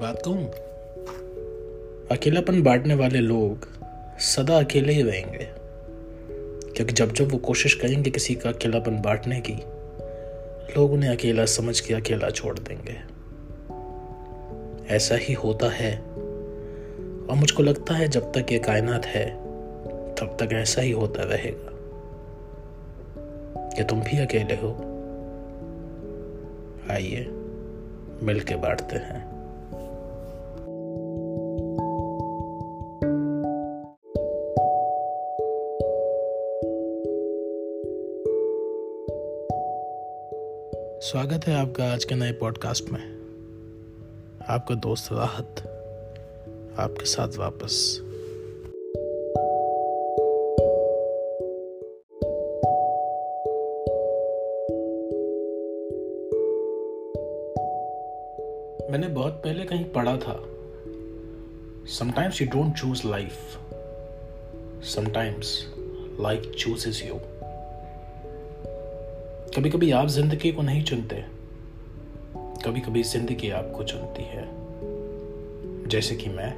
बात कहूँ? अकेलापन बांटने वाले लोग सदा अकेले ही रहेंगे। क्योंकि जब जब वो कोशिश करेंगे किसी का अकेलापन बांटने की, लोग उन्हें अकेला समझ के अकेला छोड़ देंगे। ऐसा ही होता है, और मुझको लगता है जब तक ये कायनात है, तब तक ऐसा ही होता रहेगा। क्या तुम भी अकेले हो। आइए मिल के बांटते हैं। स्वागत है आपका आज के नए पॉडकास्ट में। आपका दोस्त राहत आपके साथ वापस। मैंने बहुत पहले कहीं पढ़ा था। Sometimes you don't choose life sometimes life chooses you कभी कभी आप ज़िंदगी को नहीं चुनते। कभी कभी ज़िंदगी आपको चुनती है। जैसे कि मैं।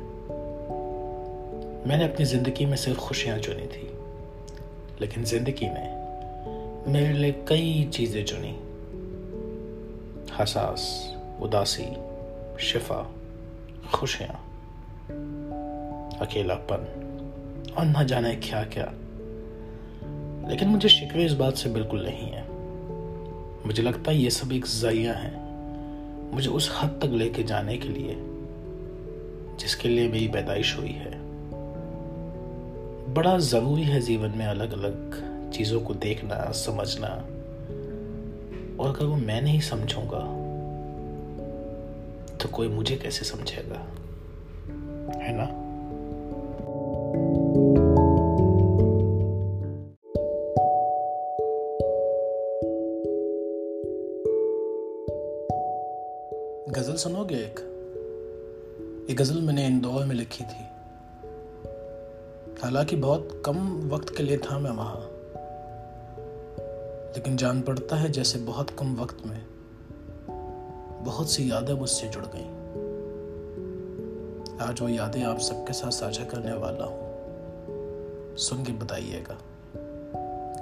मैंने अपनी ज़िंदगी में सिर्फ़ खुशियाँ चुनी थी। लेकिन ज़िंदगी ने मेरे लिए कई चीज़ें चुनी। हसास, उदासी, शिफा, खुशियाँ, अकेलापन और न जाने क्या क्या लेकिन मुझे शिकवे इस बात से बिल्कुल नहीं है। मुझे लगता है ये सब एक ज़रिया है मुझे उस हद तक लेके जाने के लिए, जिसके लिए मेरी पैदाइश हुई है। बड़ा ज़रूरी है जीवन में अलग अलग चीज़ों को देखना, समझना, और अगर वो मैं नहीं समझूँगा तो कोई मुझे कैसे समझेगा? है ना? गज़ल सुनोगे एक? ये गज़ल मैंने इंदौर में लिखी थी। हालाँकि बहुत कम वक्त के लिए था मैं वहाँ। लेकिन जान पड़ता है जैसे बहुत कम वक्त में बहुत सी यादें मुझसे जुड़ गई। आज वो यादें आप सबके साथ साझा करने वाला हूँ। सुन के बताइएगा,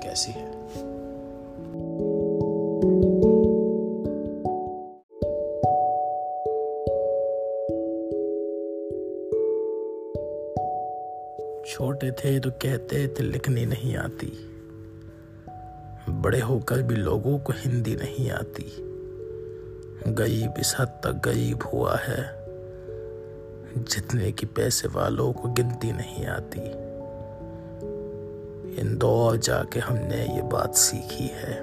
कैसी है? छोटे थे तो कहते थे लिखनी नहीं आती। बड़े होकर भी लोगों को हिंदी नहीं आती। गरीब इस हद तक गरीब हुआ है। जितने की पैसे वालों को गिनती नहीं आती। इंदौर जाके हमने ये बात सीखी है।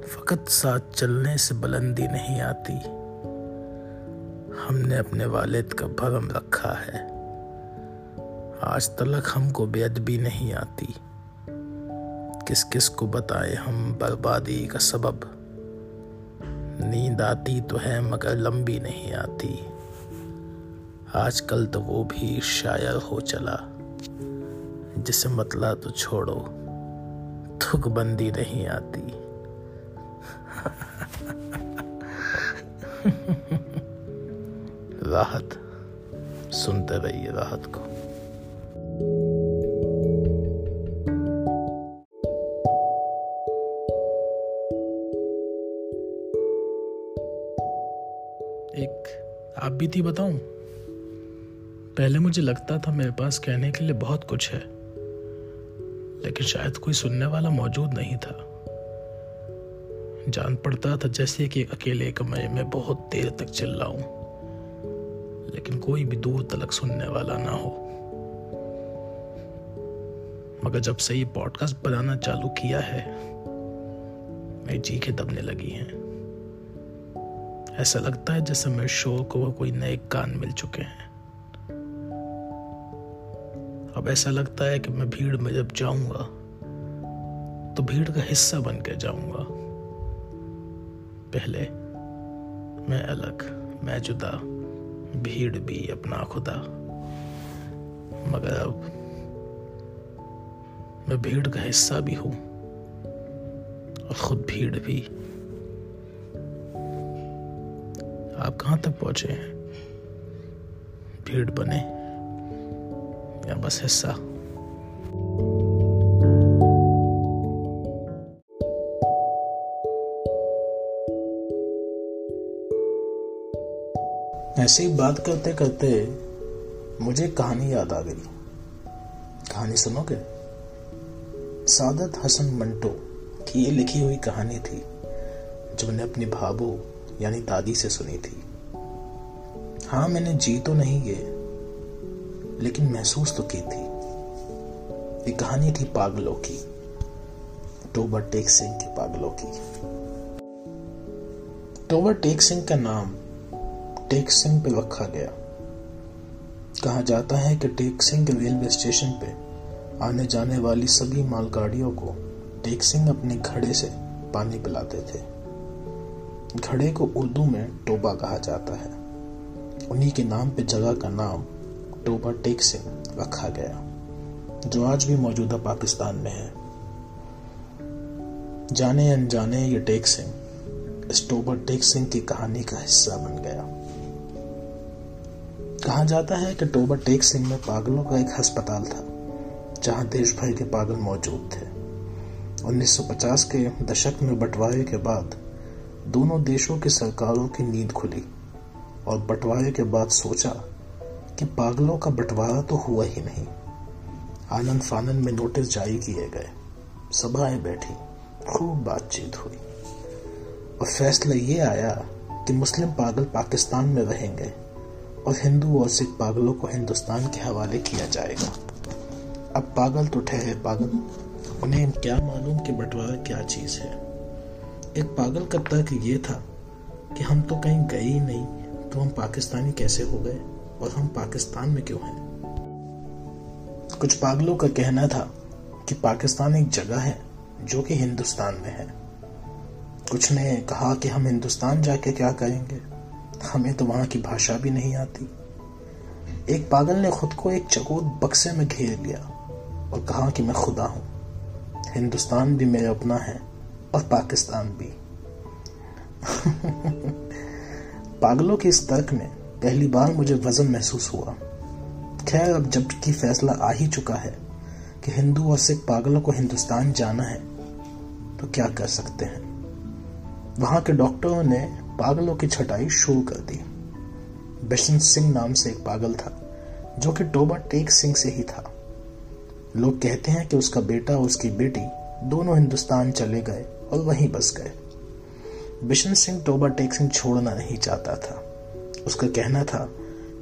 फकत साथ चलने से बुलंदी नहीं आती। हमने अपने वालिद का भरम रखा है। आज तलक हमको बेअदबी नहीं आती। किस किस को बताए हम बर्बादी का सबब? नींद आती तो है मगर लंबी नहीं आती। आजकल तो वो भी शायर हो चला। जिसे मतला तो छोड़ो थुक बंदी नहीं आती। राहत, सुनते रहिए राहत को। थी बताऊँ? पहले मुझे लगता था मेरे पास कहने के लिए बहुत कुछ है, लेकिन शायद कोई सुनने वाला मौजूद नहीं था। जान पड़ता था जैसे कि अकेले कमरे में बहुत देर तक चिल्लाऊं, लेकिन कोई भी दूर तलक सुनने वाला ना हो। मगर जब से ये पॉडकास्ट बनाना चालू किया है, मेरी चीखें दबने लगी हैं। ऐसा लगता है जैसे मेरे शो को कोई नए कान मिल चुके हैं। अब ऐसा लगता है कि मैं भीड़ में जब जाऊँगा तो भीड़ का हिस्सा बन के जाऊँगा। पहले मैं अलग, मैं जुदा, भीड़ भी अपना खुदा। मगर अब मैं भीड़ का हिस्सा भी हूँ और खुद भीड़ भी। आप कहाँ तक पहुँचे हैं? भीड़ बने या बस हिस्सा? ऐसे ही बात करते करते मुझे कहानी याद आ गई। कहानी सुनोगे? सादत हसन मंटो की ये लिखी हुई कहानी थी, जो मैंने अपनी भाबू यानी दादी से सुनी थी। हाँ मैंने जी तो नहीं ये लेकिन महसूस तो की थी। ये कहानी थी पागलों की, टोबर टेक सिंह के पागलों की। टोबर टेक सिंह का नाम टेक सिंह पे रखा गया। कहा जाता है कि टेक सिंह के रेलवे स्टेशन पे आने जाने वाली सभी मालगाड़ियों को टेक सिंह अपने घड़े से पानी पिलाते थे। घड़े को उर्दू में टोबा कहा जाता है। उन्हीं के नाम पे जगह का नाम टोबा टेक सिंह रखा गया, जो आज भी मौजूदा पाकिस्तान में है। जाने अनजाने ये टेक सिंह इस टोबा टेक सिंह की कहानी का हिस्सा बन गया। कहा जाता है कि टोबा टेक सिंह में पागलों का एक अस्पताल था, जहाँ देश भर के पागल मौजूद थे। 1950 के दशक में बंटवारे के बाद दोनों देशों की सरकारों की नींद खुली और बंटवारे के बाद सोचा कि पागलों का बंटवारा तो हुआ ही नहीं। आनंद फानंद में नोटिस जारी किए गए। सभाएँ बैठी, खूब बातचीत हुई। और फैसला ये आया कि मुस्लिम पागल पाकिस्तान में रहेंगे और हिंदू और सिख पागलों को हिंदुस्तान के हवाले किया जाएगा। अब पागल तो ठहरे पागल। उन्हें क्या मालूम कि बंटवारा क्या चीज़ है। एक पागल का तर्क ये था कि हम तो कहीं गए ही नहीं तो हम पाकिस्तानी कैसे हो गए और हम पाकिस्तान में क्यों हैं? कुछ पागलों का कहना था कि पाकिस्तान एक जगह है जो कि हिंदुस्तान में है। कुछ ने कहा कि हम हिंदुस्तान जाके क्या करेंगे? हमें तो वहाँ की भाषा भी नहीं आती। एक पागल ने खुद को एक चकोर बक्से में घेर लिया और कहा कि मैं खुदा हूँ। हिंदुस्तान भी मेरा अपना है और पाकिस्तान भी। पागलों के इस तर्क में पहली बार मुझे वज़न महसूस हुआ। खैर, अब जबकि फैसला आ ही चुका है कि हिंदू और सिख पागलों को हिंदुस्तान जाना है तो क्या कर सकते हैं? वहाँ के डॉक्टरों ने पागलों की छटाई शुरू कर दी। बिशन सिंह नाम से एक पागल था, जो कि टोबा टेक सिंह से ही था। लोग कहते हैं कि उसका बेटा और उसकी बेटी दोनों हिंदुस्तान चले गए। और वहीं बस गए। बिशन सिंह टोबा टेक सिंह छोड़ना नहीं चाहता था। उसका कहना था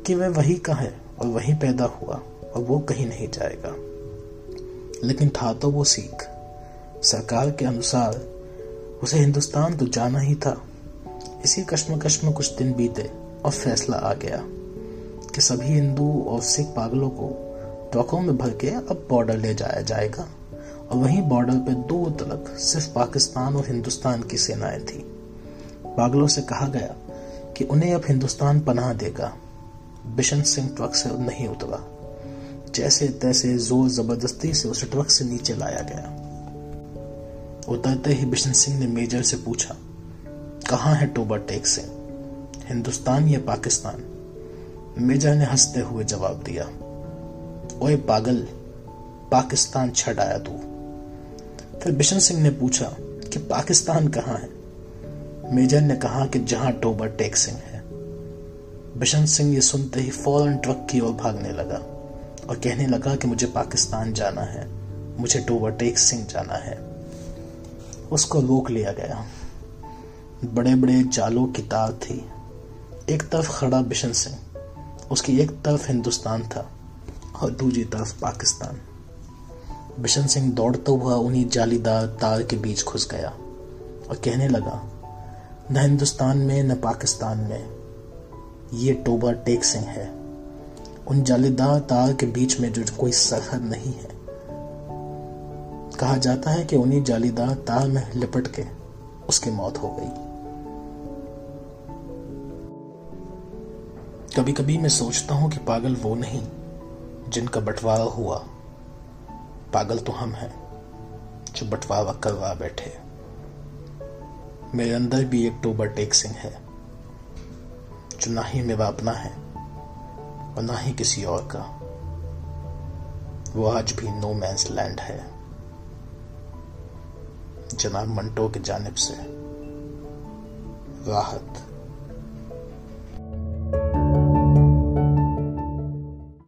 कि वह वही का है और वहीं पैदा हुआ और वो कहीं नहीं जाएगा। लेकिन था तो वो सीख। सरकार के अनुसार उसे हिंदुस्तान तो जाना ही था। इसी कश्मकश में कुछ दिन बीते और फैसला आ गया कि सभी हिंदू और सिख पागलों को ट्रकों में भर के अब बॉर्डर ले जाया जाएगा। और वहीं बॉर्डर पे दो तक सिर्फ़ पाकिस्तान और हिंदुस्तान की सेनाएँ थी। पागलों से कहा गया कि उन्हें अब हिंदुस्तान पनाह देगा। बिशन सिंह ट्रक से नहीं उतरा, जैसे तैसे ज़ोर ज़बरदस्ती से उसे ट्रक से नीचे लाया गया। उतरते ही बिशन सिंह ने मेजर से पूछा, कहाँ है टोबर टेक सिंह हिंदुस्तान या पाकिस्तान? मेजर ने हँसते हुए जवाब दिया, ओए पागल, पाकिस्तान छड़ आया तू। बिशन सिंह ने पूछा कि पाकिस्तान कहाँ है? मेजर ने कहा कि जहाँ टोबर टेक सिंह है। बिशन सिंह ये सुनते ही फ़ौरन ट्रक की ओर भागने लगा और कहने लगा कि मुझे पाकिस्तान जाना है, मुझे टोबर टेक सिंह जाना है। उसको रोक लिया गया। बड़े बड़े जालों की तार थी। एक तरफ़ खड़ा बिशन सिंह, उसकी एक तरफ़ हिंदुस्तान था और दूसरी तरफ़ पाकिस्तान। बिशन सिंह दौड़ता हुआ उन्हीं जालीदार तार के बीच घुस गया और कहने लगा, न हिंदुस्तान में, न पाकिस्तान में। ये टोबा टेक सिंह है। उन जालीदार तार के बीच में जो कोई सरहद नहीं है। कहा जाता है कि उन्हीं जालीदार तार में लिपट के उसकी मौत हो गई। कभी कभी मैं सोचता हूँ कि पागल वो नहीं जिनका बंटवारा हुआ। पागल तो हम हैं, जो बंटवारा करवा बैठे मेरे अंदर भी एक टोबर टेक सिंह है, जो ना ही मेरा अपना है, और ना ही किसी और का। वो आज भी नो मैंस लैंड है। जनाब मंटो की जानब से राहत